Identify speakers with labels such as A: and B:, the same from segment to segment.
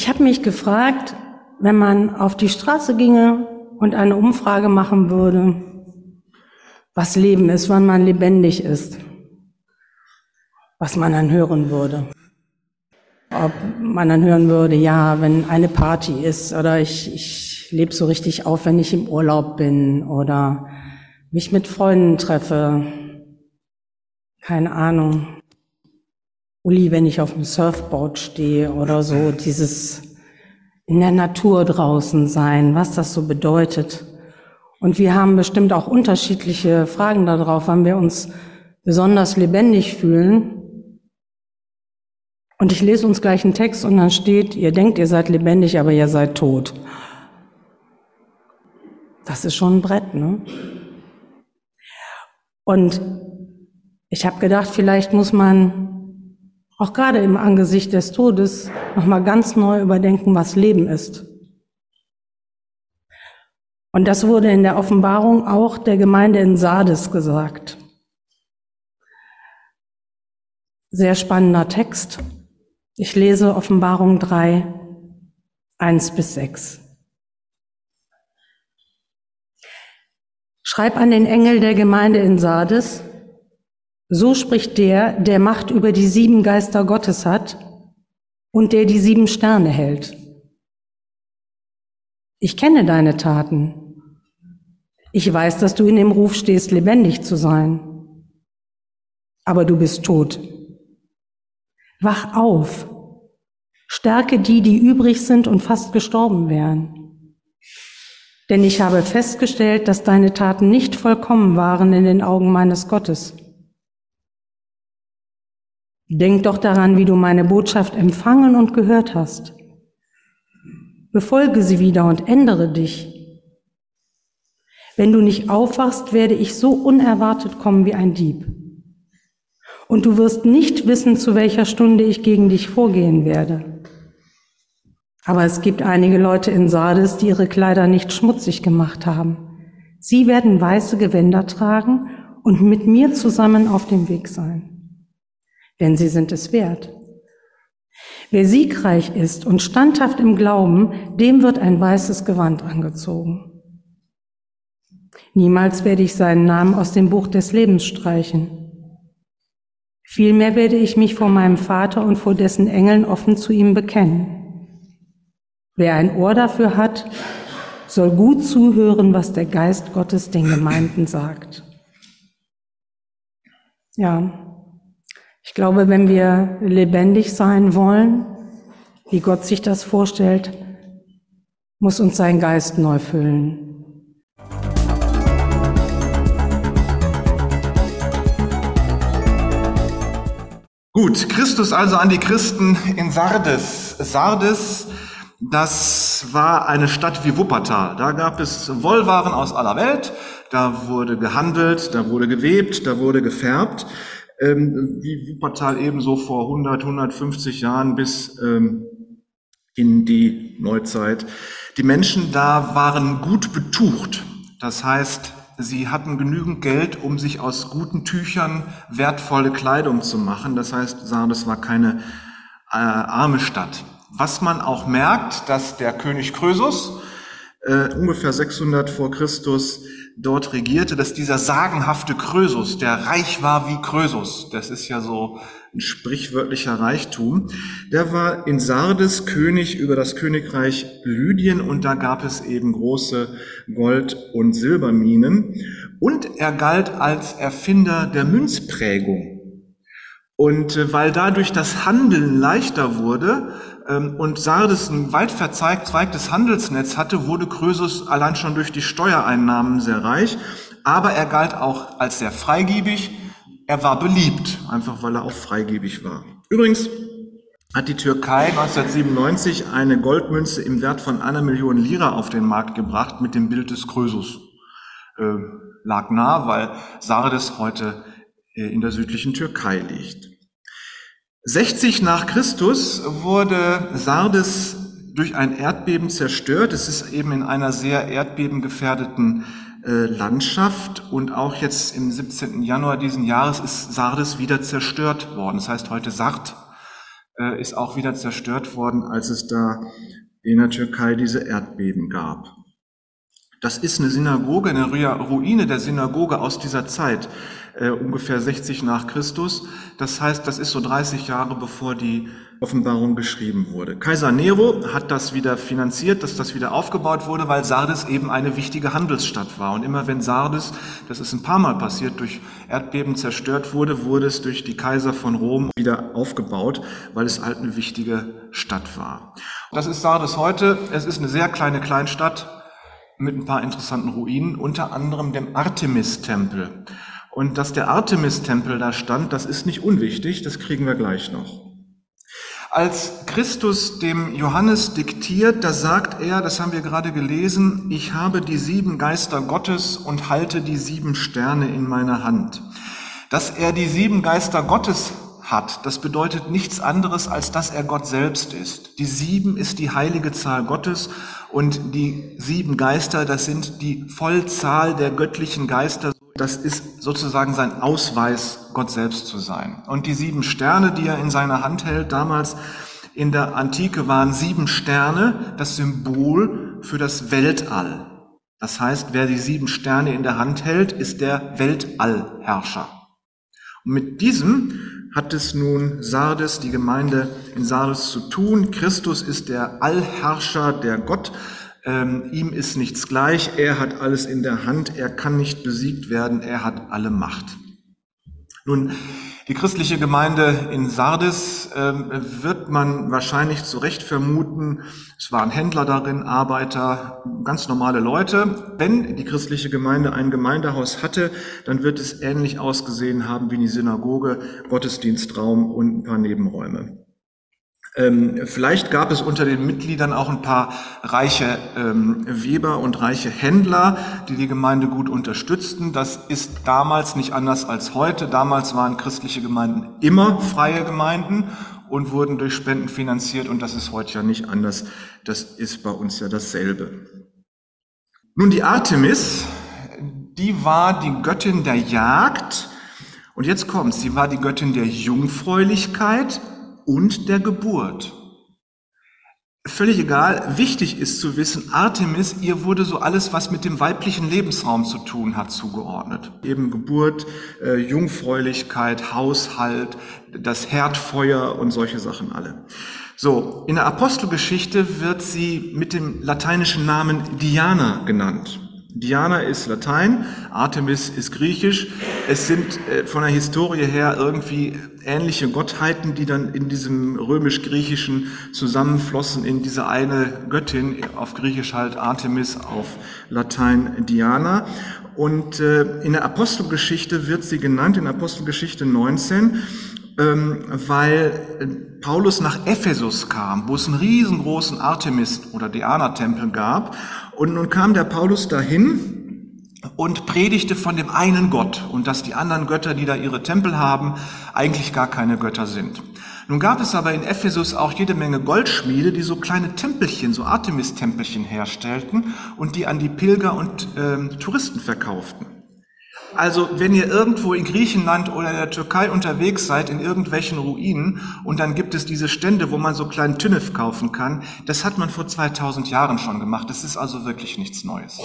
A: Ich habe mich gefragt, wenn man auf die Straße ginge und eine Umfrage machen würde, was Leben ist, wann man lebendig ist, was man dann hören würde. Ob man dann hören würde, ja, wenn eine Party ist oder ich, ich lebe so richtig auf, wenn ich im Urlaub bin oder mich mit Freunden treffe. Keine Ahnung. Uli, wenn ich auf dem Surfboard stehe oder so, dieses in der Natur draußen sein, was das so bedeutet. Und wir haben bestimmt auch unterschiedliche Fragen darauf, wann wir uns besonders lebendig fühlen. Und ich lese uns gleich einen Text und dann steht, ihr denkt, ihr seid lebendig, aber ihr seid tot. Das ist schon ein Brett, ne? Und ich habe gedacht, vielleicht muss man auch gerade im Angesicht des Todes noch mal ganz neu überdenken, was Leben ist. Und das wurde in der Offenbarung auch der Gemeinde in Sardes gesagt. Sehr spannender Text. Ich lese Offenbarung 3, 1 bis 6. Schreib an den Engel der Gemeinde in Sardes, so spricht der, der Macht über die sieben Geister Gottes hat und der die sieben Sterne hält. Ich kenne deine Taten. Ich weiß, dass du in dem Ruf stehst, lebendig zu sein. Aber du bist tot. Wach auf, stärke die, die übrig sind und fast gestorben wären. Denn ich habe festgestellt, dass deine Taten nicht vollkommen waren in den Augen meines Gottes. Denk doch daran, wie du meine Botschaft empfangen und gehört hast. Befolge sie wieder und ändere dich. Wenn du nicht aufwachst, werde ich so unerwartet kommen wie ein Dieb und du wirst nicht wissen, zu welcher Stunde ich gegen dich vorgehen werde. Aber es gibt einige Leute in Sardes, die ihre Kleider nicht schmutzig gemacht haben. Sie werden weiße Gewänder tragen und mit mir zusammen auf dem Weg sein. Denn sie sind es wert. Wer siegreich ist und standhaft im Glauben, dem wird ein weißes Gewand angezogen. Niemals werde ich seinen Namen aus dem Buch des Lebens streichen. Vielmehr werde ich mich vor meinem Vater und vor dessen Engeln offen zu ihm bekennen. Wer ein Ohr dafür hat, soll gut zuhören, was der Geist Gottes den Gemeinden sagt. Ja, ich glaube, wenn wir lebendig sein wollen, wie Gott sich das vorstellt, muss uns sein Geist neu füllen.
B: Gut, Christus also an die Christen in Sardes. Sardes, das war eine Stadt wie Wuppertal. Da gab es Wollwaren aus aller Welt, da wurde gehandelt, da wurde gewebt, da wurde gefärbt, ähm, wie Wuppertal ebenso vor 100, 150 Jahren bis ähm, in die Neuzeit. Die Menschen da waren gut betucht. Das heißt, Sie hatten genügend Geld, um sich aus guten Tüchern wertvolle Kleidung zu machen. Das heißt, Sardes war keine äh, arme Stadt. Was man auch merkt, dass der König Krösus äh, ungefähr 600 vor Christus dort regierte, dass dieser sagenhafte Krösus, der reich war wie Krösus, das ist ja so ein sprichwörtlicher Reichtum, der war in Sardes König über das Königreich Lydien und da gab es eben große Gold- und Silberminen und er galt als Erfinder der Münzprägung. Und äh, weil dadurch das Handeln leichter wurde und Sardes ein weit verzweigtes Handelsnetz hatte, wurde Krösus allein schon durch die Steuereinnahmen sehr reich. Aber er galt auch als sehr freigebig. Er war beliebt, einfach weil er auch freigebig war. Übrigens hat die Türkei 1997 eine Goldmünze im Wert von einer Million Lira auf den Markt gebracht mit dem Bild des Krösus. Äh, lag nah, weil Sardes heute äh, in der südlichen Türkei liegt. 60 nach Christus wurde Sardes durch ein Erdbeben zerstört. Es ist eben in einer sehr erdbebengefährdeten äh, Landschaft und auch jetzt im 17. Januar diesen Jahres ist Sardes wieder zerstört worden. Das heißt heute Sart. äh, ist auch wieder zerstört worden, als es da in der Türkei diese Erdbeben gab. Das ist eine Synagoge, eine Ruine der Synagoge aus dieser Zeit, äh, ungefähr 60 nach Christus. Das heißt, das ist so 30 Jahre bevor die Offenbarung geschrieben wurde. Kaiser Nero hat das wieder finanziert, dass das wieder aufgebaut wurde, weil Sardes eben eine wichtige Handelsstadt war. Und immer wenn Sardes, das ist ein paar Mal passiert, durch Erdbeben zerstört wurde, wurde es durch die Kaiser von Rom wieder aufgebaut, weil es halt eine wichtige Stadt war. Das ist Sardes heute. Es ist eine sehr kleine Kleinstadt mit ein paar interessanten Ruinen, unter anderem dem Artemis-Tempel. Und dass der Artemis-Tempel da stand, das ist nicht unwichtig, das kriegen wir gleich noch. Als Christus dem Johannes diktiert, da sagt er, das haben wir gerade gelesen, ich habe die sieben Geister Gottes und halte die sieben Sterne in meiner Hand. Dass er die sieben Geister Gottes hat, das bedeutet nichts anderes, als dass er Gott selbst ist. Die sieben ist die heilige Zahl Gottes und die sieben Geister, das sind die Vollzahl der göttlichen Geister. Das ist sozusagen sein Ausweis, Gott selbst zu sein. Und die sieben Sterne, die er in seiner Hand hält, damals in der Antike waren sieben Sterne das Symbol für das Weltall. Das heißt, wer die sieben Sterne in der Hand hält, ist der Weltallherrscher. Und mit diesem hat es nun Sardes, die Gemeinde in Sardes zu tun. Christus ist der Allherrscher, der Gott. Ähm, ihm ist nichts gleich. Er hat alles in der Hand. Er kann nicht besiegt werden. Er hat alle Macht. Nun, die christliche Gemeinde in Sardes äh, wird man wahrscheinlich zu Recht vermuten, es waren Händler darin, Arbeiter, ganz normale Leute. Wenn die christliche Gemeinde ein Gemeindehaus hatte, dann wird es ähnlich ausgesehen haben wie die Synagoge, Gottesdienstraum und ein paar Nebenräume. Ähm, vielleicht gab es unter den Mitgliedern auch ein paar reiche ähm, Weber und reiche Händler, die die Gemeinde gut unterstützten. Das ist damals nicht anders als heute. Damals waren christliche Gemeinden immer freie Gemeinden und wurden durch Spenden finanziert und das ist heute ja nicht anders. Das ist bei uns ja dasselbe. Nun, die Artemis, die war die Göttin der Jagd und jetzt kommt's, sie war die Göttin der Jungfräulichkeit und der Geburt. Völlig egal, wichtig ist zu wissen, Artemis, ihr wurde so alles, was mit dem weiblichen Lebensraum zu tun hat, zugeordnet. Eben Geburt, äh, Jungfräulichkeit, Haushalt, das Herdfeuer und solche Sachen alle. So, in der Apostelgeschichte wird sie mit dem lateinischen Namen Diana genannt. Diana ist Latein, Artemis ist Griechisch. Es sind äh, von der Historie her irgendwie ähnliche Gottheiten, die dann in diesem römisch-griechischen zusammenflossen in diese eine Göttin, auf Griechisch halt Artemis, auf Latein Diana. Und äh, in der Apostelgeschichte wird sie genannt, in Apostelgeschichte 19, ähm, weil äh, Paulus nach Ephesus kam, wo es einen riesengroßen Artemis- oder Diana-Tempel gab. Und nun kam der Paulus dahin und predigte von dem einen Gott und dass die anderen Götter, die da ihre Tempel haben, eigentlich gar keine Götter sind. Nun gab es aber in Ephesus auch jede Menge Goldschmiede, die so kleine Tempelchen, so Artemis-Tempelchen herstellten und die an die Pilger und äh, Touristen verkauften. Also wenn ihr irgendwo in Griechenland oder in der Türkei unterwegs seid, in irgendwelchen Ruinen, und dann gibt es diese Stände, wo man so kleinen Tünnef kaufen kann, das hat man vor 2000 Jahren schon gemacht. Das ist also wirklich nichts Neues.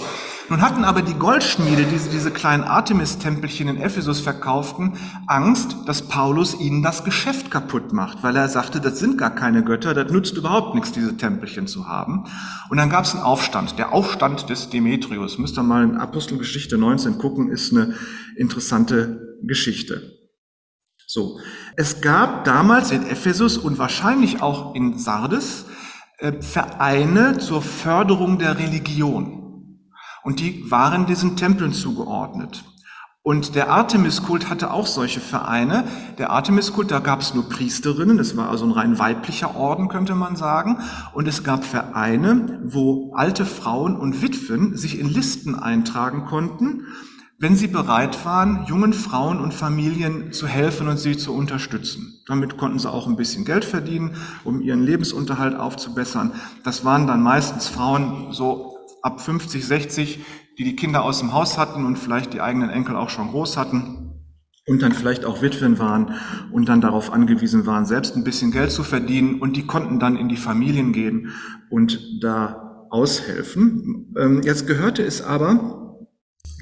B: Nun hatten aber die Goldschmiede, die diese kleinen Artemis-Tempelchen in Ephesus verkauften, Angst, dass Paulus ihnen das Geschäft kaputt macht, weil er sagte, das sind gar keine Götter, das nützt überhaupt nichts, diese Tempelchen zu haben. Und dann gab es einen Aufstand, der Aufstand des Demetrius. Müsst ihr mal in Apostelgeschichte 19 gucken, ist eine interessante Geschichte. So. Es gab damals in Ephesus und wahrscheinlich auch in Sardes äh, Vereine zur Förderung der Religion. Und die waren diesen Tempeln zugeordnet. Und der Artemiskult hatte auch solche Vereine. Der Artemiskult, da gab es nur Priesterinnen, das war also ein rein weiblicher Orden, könnte man sagen. Und es gab Vereine, wo alte Frauen und Witwen sich in Listen eintragen konnten wenn sie bereit waren, jungen Frauen und Familien zu helfen und sie zu unterstützen. Damit konnten sie auch ein bisschen Geld verdienen, um ihren Lebensunterhalt aufzubessern. Das waren dann meistens Frauen so ab 50, 60, die die Kinder aus dem Haus hatten und vielleicht die eigenen Enkel auch schon groß hatten. und dann vielleicht auch Witwen waren und dann darauf angewiesen waren, selbst ein bisschen Geld zu verdienen und die konnten dann in die Familien gehen und da aushelfen. Ähm, jetzt gehörte es aber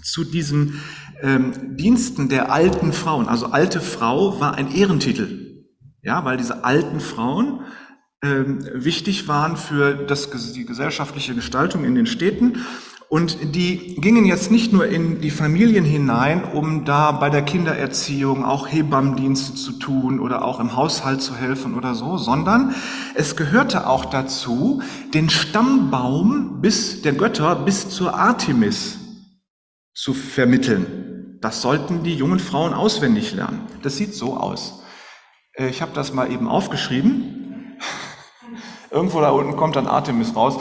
B: zu diesen ähm, Diensten der alten Frauen. Also alte Frau war ein Ehrentitel, ja, weil diese alten Frauen ähm, wichtig waren für das, die gesellschaftliche Gestaltung in den Städten und die gingen jetzt nicht nur in die Familien hinein, um da bei der Kindererziehung auch Hebammendienste zu tun oder auch im Haushalt zu helfen oder so, sondern es gehörte auch dazu, den Stammbaum bis der Götter bis zur Artemis zu vermitteln. Das sollten die jungen Frauen auswendig lernen. Das sieht so aus. Äh, ich habe das mal eben aufgeschrieben. Irgendwo da unten kommt dann Artemis raus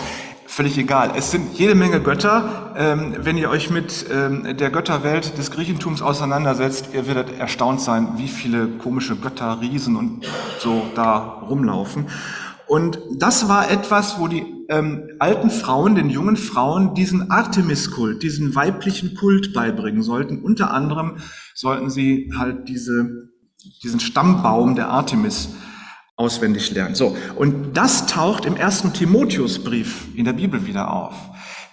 B: völlig egal. Es sind jede Menge Götter. Ähm, wenn ihr euch mit ähm, der Götterwelt des Griechentums auseinandersetzt, ihr werdet erstaunt sein, wie viele komische Götter, Riesen und so da rumlaufen. Und das war etwas, wo die ähm, alten Frauen, den jungen Frauen, diesen Artemis-Kult, diesen weiblichen Kult beibringen sollten. Unter anderem sollten sie halt diese, diesen Stammbaum der Artemis auswendig lernen. So, und das taucht im ersten Timotheusbrief in der Bibel wieder auf.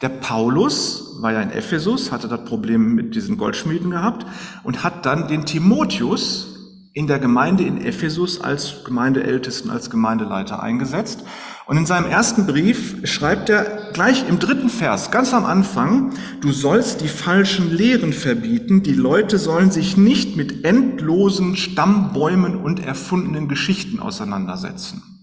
B: Der Paulus war ja in Ephesus, hatte das Problem mit diesen Goldschmieden gehabt und hat dann den Timotheus in der Gemeinde in Ephesus als Gemeindeältesten, als Gemeindeleiter eingesetzt. Und in seinem ersten Brief schreibt er gleich im dritten Vers, ganz am Anfang, du sollst die falschen Lehren verbieten, die Leute sollen sich nicht mit endlosen Stammbäumen und erfundenen Geschichten auseinandersetzen.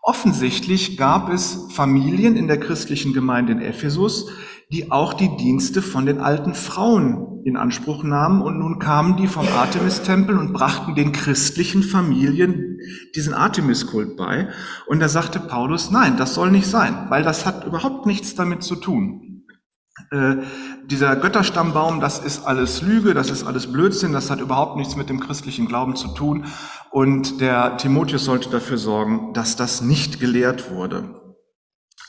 B: Offensichtlich gab es Familien in der christlichen Gemeinde in Ephesus, die auch die Dienste von den alten Frauen in Anspruch nahmen. Und nun kamen die vom Artemis-Tempel und brachten den christlichen Familien diesen Artemis-Kult bei. Und da sagte Paulus, nein, das soll nicht sein, weil das hat überhaupt nichts damit zu tun. Äh, dieser Götterstammbaum, das ist alles Lüge, das ist alles Blödsinn, das hat überhaupt nichts mit dem christlichen Glauben zu tun. Und der Timotheus sollte dafür sorgen, dass das nicht gelehrt wurde.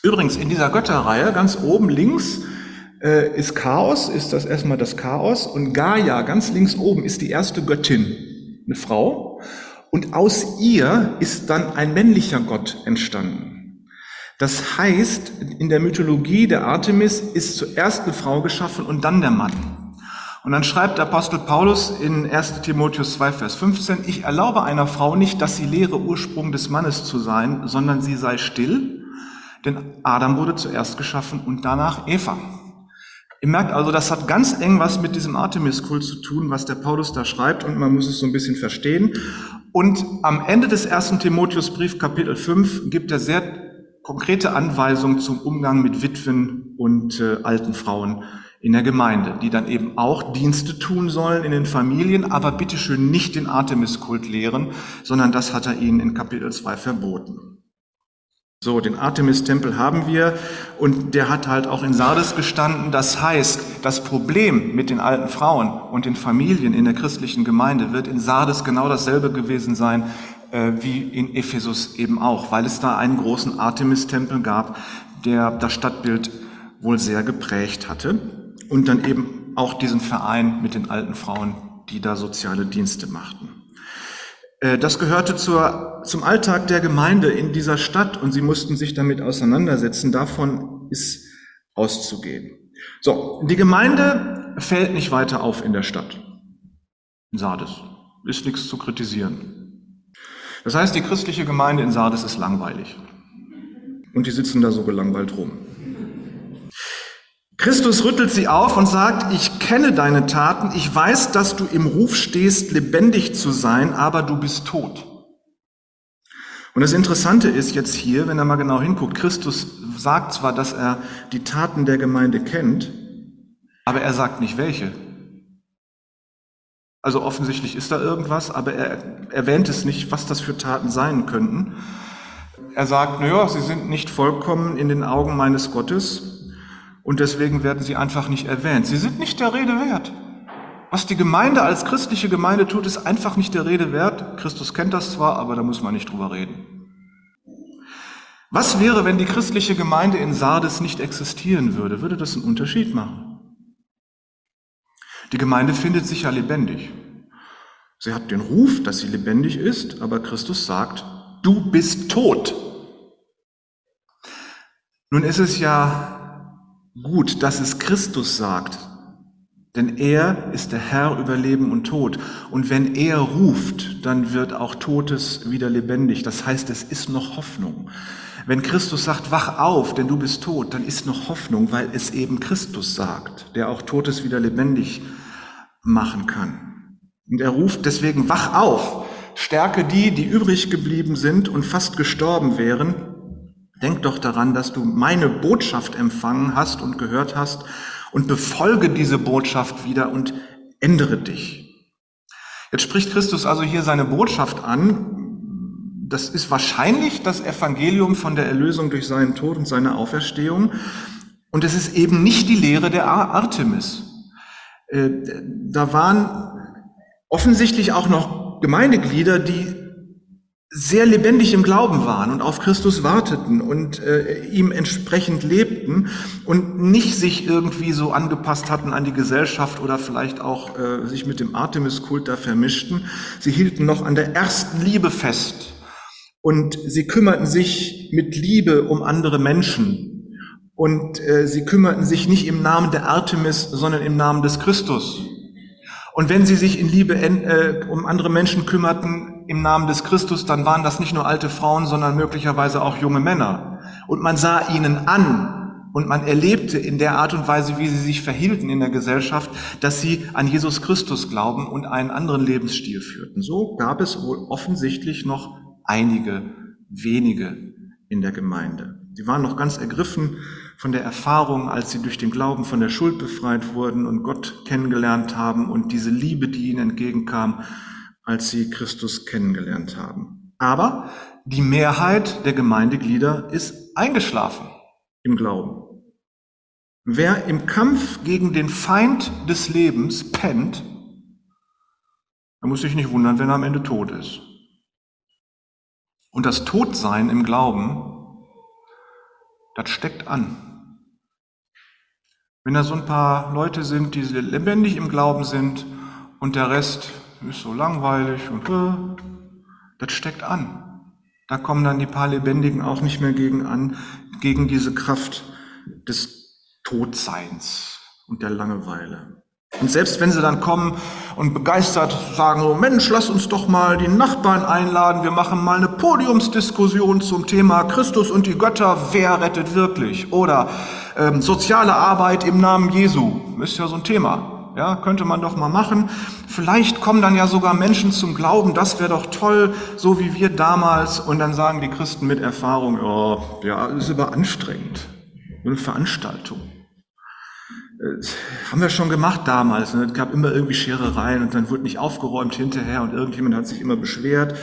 B: Übrigens, in dieser Götterreihe, ganz oben links, äh, ist Chaos, ist das erstmal das Chaos. Und Gaia, ganz links oben, ist die erste Göttin, eine Frau. Und aus ihr ist dann ein männlicher Gott entstanden. Das heißt, in der Mythologie der Artemis ist zuerst eine Frau geschaffen und dann der Mann. Und dann schreibt Apostel Paulus in 1 Timotheus 2, Vers 15, ich erlaube einer Frau nicht, dass sie lehre, Ursprung des Mannes zu sein, sondern sie sei still denn Adam wurde zuerst geschaffen und danach Eva. Ihr merkt also, das hat ganz eng was mit diesem Artemis-Kult zu tun, was der Paulus da schreibt und man muss es so ein bisschen verstehen. Und am Ende des ersten Timotheusbrief Kapitel 5 gibt er sehr konkrete Anweisungen zum Umgang mit Witwen und äh, alten Frauen in der Gemeinde, die dann eben auch Dienste tun sollen in den Familien, aber bitteschön nicht den Artemis-Kult lehren, sondern das hat er ihnen in Kapitel 2 verboten. So, den Artemis-Tempel haben wir und der hat halt auch in Sardes gestanden. Das heißt, das Problem mit den alten Frauen und den Familien in der christlichen Gemeinde wird in Sardes genau dasselbe gewesen sein äh, wie in Ephesus eben auch, weil es da einen großen Artemis-Tempel gab, der das Stadtbild wohl sehr geprägt hatte und dann eben auch diesen Verein mit den alten Frauen, die da soziale Dienste machten. Äh, das gehörte zur, zum Alltag der Gemeinde in dieser Stadt und sie mussten sich damit auseinandersetzen. Davon ist auszugehen. So, die Gemeinde fällt nicht weiter auf in der Stadt. In Sardes. Ist nichts zu kritisieren. Das heißt, die christliche Gemeinde in Sardes ist langweilig. Und die sitzen da so gelangweilt rum. Christus rüttelt sie auf und sagt, ich kenne deine Taten, ich weiß, dass du im Ruf stehst, lebendig zu sein, aber du bist tot. Und das Interessante ist jetzt hier, wenn er mal genau hinguckt, Christus sagt zwar, dass er die Taten der Gemeinde kennt, aber er sagt nicht welche. Also offensichtlich ist da irgendwas, aber er erwähnt es nicht, was das für Taten sein könnten. Er sagt, naja, sie sind nicht vollkommen in den Augen meines Gottes, und deswegen werden sie einfach nicht erwähnt. Sie sind nicht der Rede wert. Was die Gemeinde als christliche Gemeinde tut, ist einfach nicht der Rede wert. Christus kennt das zwar, aber da muss man nicht drüber reden. Was wäre, wenn die christliche Gemeinde in Sardes nicht existieren würde? Würde das einen Unterschied machen? Die Gemeinde findet sich ja lebendig. Sie hat den Ruf, dass sie lebendig ist, aber Christus sagt, du bist tot. Nun ist es ja gut, dass es Christus sagt, denn er ist der Herr über Leben und Tod. Und wenn er ruft, dann wird auch Totes wieder lebendig. Das heißt, es ist noch Hoffnung. Wenn Christus sagt, wach auf, denn du bist tot, dann ist noch Hoffnung, weil es eben Christus sagt, der auch Totes wieder lebendig machen kann. Und er ruft deswegen, wach auf, stärke die, die übrig geblieben sind und fast gestorben wären. Denk doch daran, dass du meine Botschaft empfangen hast und gehört hast und befolge diese Botschaft wieder und ändere dich. Jetzt spricht Christus also hier seine Botschaft an. Das ist wahrscheinlich das Evangelium von der Erlösung durch seinen Tod und seine Auferstehung. Und es ist eben nicht die Lehre der Artemis. Äh, da waren offensichtlich auch noch Gemeindeglieder, die sehr lebendig im Glauben waren und auf Christus warteten und äh, ihm entsprechend lebten und nicht sich irgendwie so angepasst hatten an die Gesellschaft oder vielleicht auch äh, sich mit dem Artemis-Kult da vermischten. Sie hielten noch an der ersten Liebe fest und sie kümmerten sich mit Liebe um andere Menschen und äh, sie kümmerten sich nicht im Namen der Artemis, sondern im Namen des Christus. Und wenn sie sich in Liebe äh, um andere Menschen kümmerten, im Namen des Christus, dann waren das nicht nur alte Frauen, sondern möglicherweise auch junge Männer. Und man sah ihnen an und man erlebte in der Art und Weise, wie sie sich verhielten in der Gesellschaft, dass sie an Jesus Christus glauben und einen anderen Lebensstil führten. So gab es wohl offensichtlich noch einige wenige in der Gemeinde. Sie waren noch ganz ergriffen von der Erfahrung, als sie durch den Glauben von der Schuld befreit wurden und Gott kennengelernt haben und diese Liebe, die ihnen entgegenkam, als sie Christus kennengelernt haben. Aber die Mehrheit der Gemeindeglieder ist eingeschlafen im Glauben. Wer im Kampf gegen den Feind des Lebens pennt, der muss sich nicht wundern, wenn er am Ende tot ist. Und das Todsein im Glauben, das steckt an. Wenn da so ein paar Leute sind, die lebendig im Glauben sind und der Rest ist so langweilig und äh, das steckt an. Da kommen dann die paar Lebendigen auch nicht mehr gegen an, gegen diese Kraft des Todseins und der Langeweile. Und selbst wenn sie dann kommen und begeistert sagen, so Mensch, lass uns doch mal die Nachbarn einladen, wir machen mal eine Podiumsdiskussion zum Thema Christus und die Götter, wer rettet wirklich? Oder ähm, soziale Arbeit im Namen Jesu, ist ja so ein Thema. Ja, könnte man doch mal machen. Vielleicht kommen dann ja sogar Menschen zum Glauben, das wäre doch toll, so wie wir damals. Und dann sagen die Christen mit Erfahrung, oh, ja, ist aber anstrengend. Eine Veranstaltung. Das äh, haben wir schon gemacht damals. Ne? Es gab immer irgendwie Scherereien und dann wurde nicht aufgeräumt hinterher und irgendjemand hat sich immer beschwert.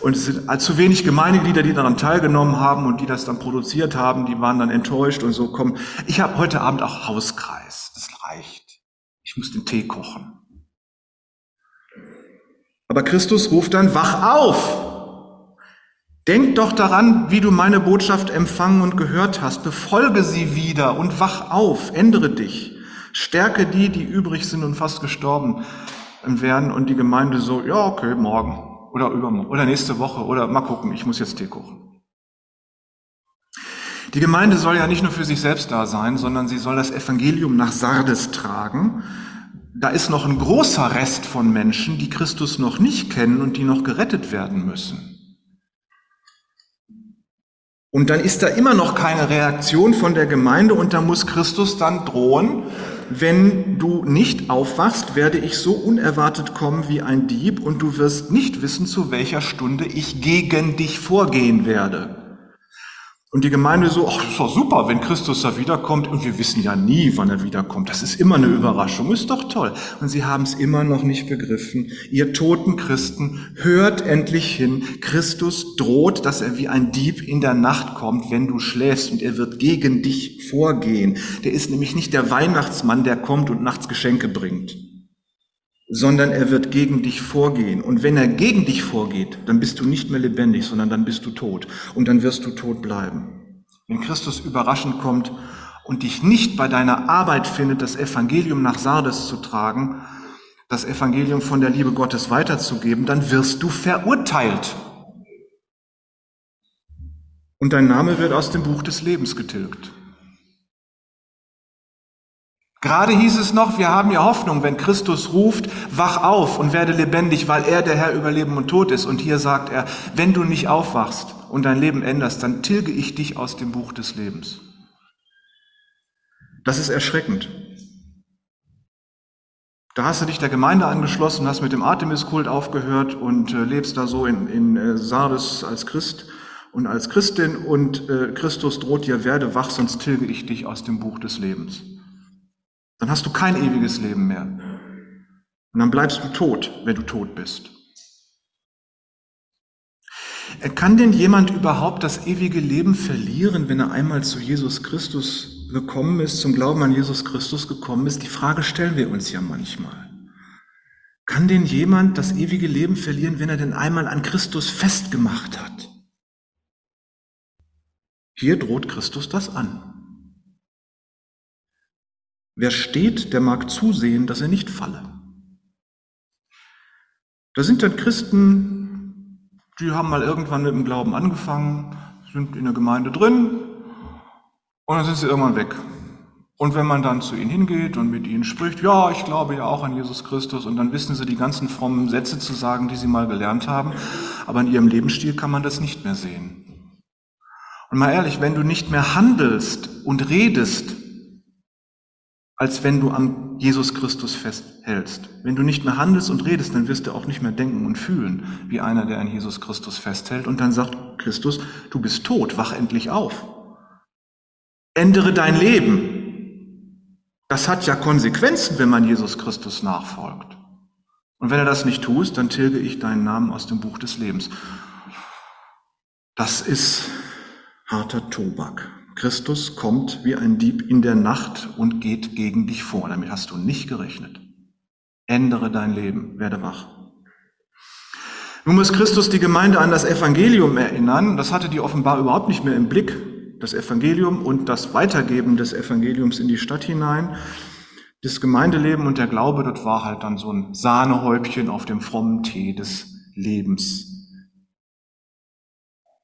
B: Und es sind zu wenig Gemeindeglieder, die daran teilgenommen haben und die das dann produziert haben, die waren dann enttäuscht und so kommen. Ich habe heute Abend auch Hauskreis. Ich muss den Tee kochen. Aber Christus ruft dann, wach auf! Denk doch daran, wie du meine Botschaft empfangen und gehört hast. Befolge sie wieder und wach auf, ändere dich. Stärke die, die übrig sind und fast gestorben werden. Und die Gemeinde so, ja, okay, morgen oder übermorgen oder nächste Woche oder mal gucken, ich muss jetzt Tee kochen. Die Gemeinde soll ja nicht nur für sich selbst da sein, sondern sie soll das Evangelium nach Sardes tragen da ist noch ein großer Rest von Menschen, die Christus noch nicht kennen und die noch gerettet werden müssen. Und dann ist da immer noch keine Reaktion von der Gemeinde und da muss Christus dann drohen, wenn du nicht aufwachst, werde ich so unerwartet kommen wie ein Dieb und du wirst nicht wissen, zu welcher Stunde ich gegen dich vorgehen werde. Und die Gemeinde so, ach, ist doch super, wenn Christus da wiederkommt und wir wissen ja nie, wann er wiederkommt. Das ist immer eine Überraschung, ist doch toll. Und sie haben es immer noch nicht begriffen. Ihr toten Christen, hört endlich hin. Christus droht, dass er wie ein Dieb in der Nacht kommt, wenn du schläfst und er wird gegen dich vorgehen. Der ist nämlich nicht der Weihnachtsmann, der kommt und nachts Geschenke bringt sondern er wird gegen dich vorgehen. Und wenn er gegen dich vorgeht, dann bist du nicht mehr lebendig, sondern dann bist du tot. Und dann wirst du tot bleiben. Wenn Christus überraschend kommt und dich nicht bei deiner Arbeit findet, das Evangelium nach Sardes zu tragen, das Evangelium von der Liebe Gottes weiterzugeben, dann wirst du verurteilt. Und dein Name wird aus dem Buch des Lebens getilgt. Gerade hieß es noch, wir haben ja Hoffnung, wenn Christus ruft, wach auf und werde lebendig, weil er der Herr über Leben und Tod ist. Und hier sagt er, wenn du nicht aufwachst und dein Leben änderst, dann tilge ich dich aus dem Buch des Lebens. Das ist erschreckend. Da hast du dich der Gemeinde angeschlossen, hast mit dem Artemis-Kult aufgehört und äh, lebst da so in, in äh, Sardes als Christ und als Christin und äh, Christus droht dir, werde wach, sonst tilge ich dich aus dem Buch des Lebens. Dann hast du kein ewiges Leben mehr. Und dann bleibst du tot, wenn du tot bist. Kann denn jemand überhaupt das ewige Leben verlieren, wenn er einmal zu Jesus Christus gekommen ist, zum Glauben an Jesus Christus gekommen ist, die Frage stellen wir uns ja manchmal. Kann denn jemand das ewige Leben verlieren, wenn er denn einmal an Christus festgemacht hat? Hier droht Christus das an. Wer steht, der mag zusehen, dass er nicht falle. Da sind dann Christen, die haben mal irgendwann mit dem Glauben angefangen, sind in der Gemeinde drin, und dann sind sie irgendwann weg. Und wenn man dann zu ihnen hingeht und mit ihnen spricht, ja, ich glaube ja auch an Jesus Christus, und dann wissen sie die ganzen frommen Sätze zu sagen, die sie mal gelernt haben, aber in ihrem Lebensstil kann man das nicht mehr sehen. Und mal ehrlich, wenn du nicht mehr handelst und redest, als wenn du an Jesus Christus festhältst. Wenn du nicht mehr handelst und redest, dann wirst du auch nicht mehr denken und fühlen wie einer, der an Jesus Christus festhält. Und dann sagt Christus, du bist tot, wach endlich auf. Ändere dein Leben. Das hat ja Konsequenzen, wenn man Jesus Christus nachfolgt. Und wenn er das nicht tust, dann tilge ich deinen Namen aus dem Buch des Lebens. Das ist harter Tobak. Christus kommt wie ein Dieb in der Nacht und geht gegen dich vor. Damit hast du nicht gerechnet. Ändere dein Leben, werde wach. Nun muss Christus die Gemeinde an das Evangelium erinnern. Das hatte die offenbar überhaupt nicht mehr im Blick das Evangelium und das Weitergeben des Evangeliums in die Stadt hinein. Das Gemeindeleben und der Glaube, dort war halt dann so ein Sahnehäubchen auf dem frommen Tee des Lebens.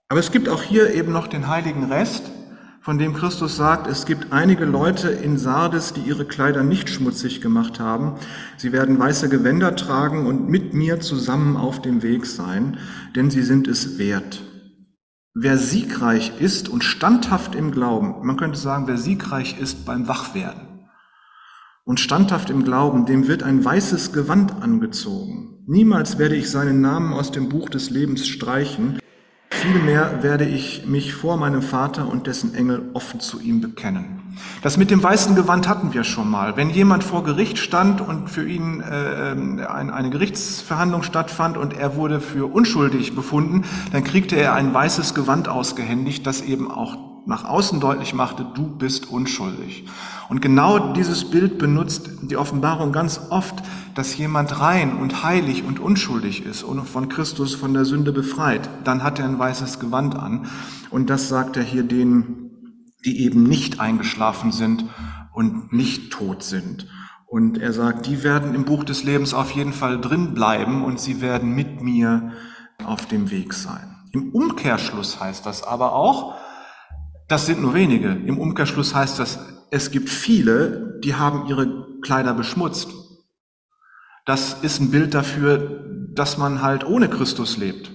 B: Aber es gibt auch hier eben noch den heiligen Rest, von dem Christus sagt, es gibt einige Leute in Sardes, die ihre Kleider nicht schmutzig gemacht haben. Sie werden weiße Gewänder tragen und mit mir zusammen auf dem Weg sein, denn sie sind es wert. Wer siegreich ist und standhaft im Glauben, man könnte sagen, wer siegreich ist beim Wachwerden und standhaft im Glauben, dem wird ein weißes Gewand angezogen. Niemals werde ich seinen Namen aus dem Buch des Lebens streichen, vielmehr werde ich mich vor meinem Vater und dessen Engel offen zu ihm bekennen. Das mit dem weißen Gewand hatten wir schon mal. Wenn jemand vor Gericht stand und für ihn äh, eine Gerichtsverhandlung stattfand und er wurde für unschuldig befunden, dann kriegte er ein weißes Gewand ausgehändigt, das eben auch nach außen deutlich machte, du bist unschuldig. Und genau dieses Bild benutzt die Offenbarung ganz oft, dass jemand rein und heilig und unschuldig ist und von Christus von der Sünde befreit. Dann hat er ein weißes Gewand an. Und das sagt er hier denen, die eben nicht eingeschlafen sind und nicht tot sind. Und er sagt, die werden im Buch des Lebens auf jeden Fall drin bleiben und sie werden mit mir auf dem Weg sein. Im Umkehrschluss heißt das aber auch, das sind nur wenige. Im Umkehrschluss heißt das, es gibt viele, die haben ihre Kleider beschmutzt. Das ist ein Bild dafür, dass man halt ohne Christus lebt.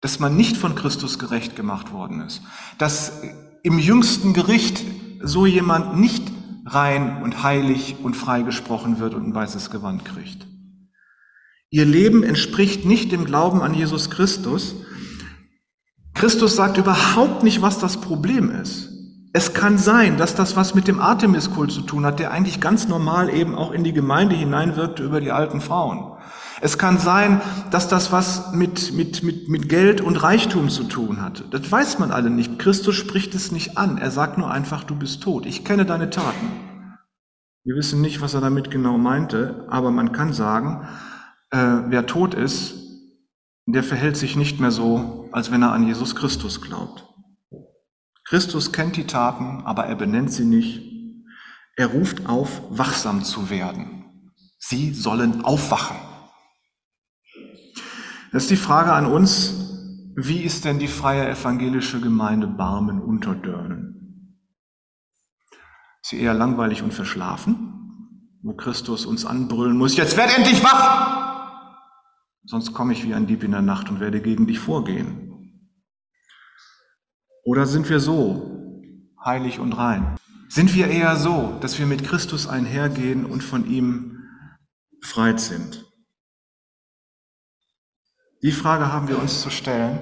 B: Dass man nicht von Christus gerecht gemacht worden ist. Dass im jüngsten Gericht so jemand nicht rein und heilig und frei gesprochen wird und ein weißes Gewand kriegt. Ihr Leben entspricht nicht dem Glauben an Jesus Christus. Christus sagt überhaupt nicht, was das Problem ist. Es kann sein, dass das was mit dem Artemiskult zu tun hat, der eigentlich ganz normal eben auch in die Gemeinde hineinwirkte über die alten Frauen. Es kann sein, dass das was mit, mit, mit, mit Geld und Reichtum zu tun hat. Das weiß man alle nicht. Christus spricht es nicht an. Er sagt nur einfach, du bist tot. Ich kenne deine Taten. Wir wissen nicht, was er damit genau meinte, aber man kann sagen, äh, wer tot ist, der verhält sich nicht mehr so, als wenn er an Jesus Christus glaubt. Christus kennt die Taten, aber er benennt sie nicht. Er ruft auf, wachsam zu werden. Sie sollen aufwachen. Das ist die Frage an uns, wie ist denn die freie evangelische Gemeinde Barmen unter Dörnen? Ist sie eher langweilig und verschlafen, wo Christus uns anbrüllen muss, jetzt werd endlich wach! Sonst komme ich wie ein Dieb in der Nacht und werde gegen dich vorgehen. Oder sind wir so heilig und rein? Sind wir eher so, dass wir mit Christus einhergehen und von ihm befreit sind? Die Frage haben wir uns zu stellen.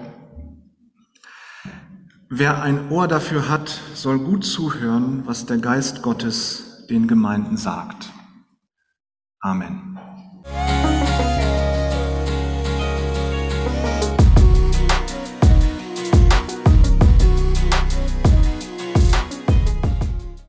B: Wer ein Ohr dafür hat, soll gut zuhören, was der Geist Gottes den Gemeinden sagt. Amen.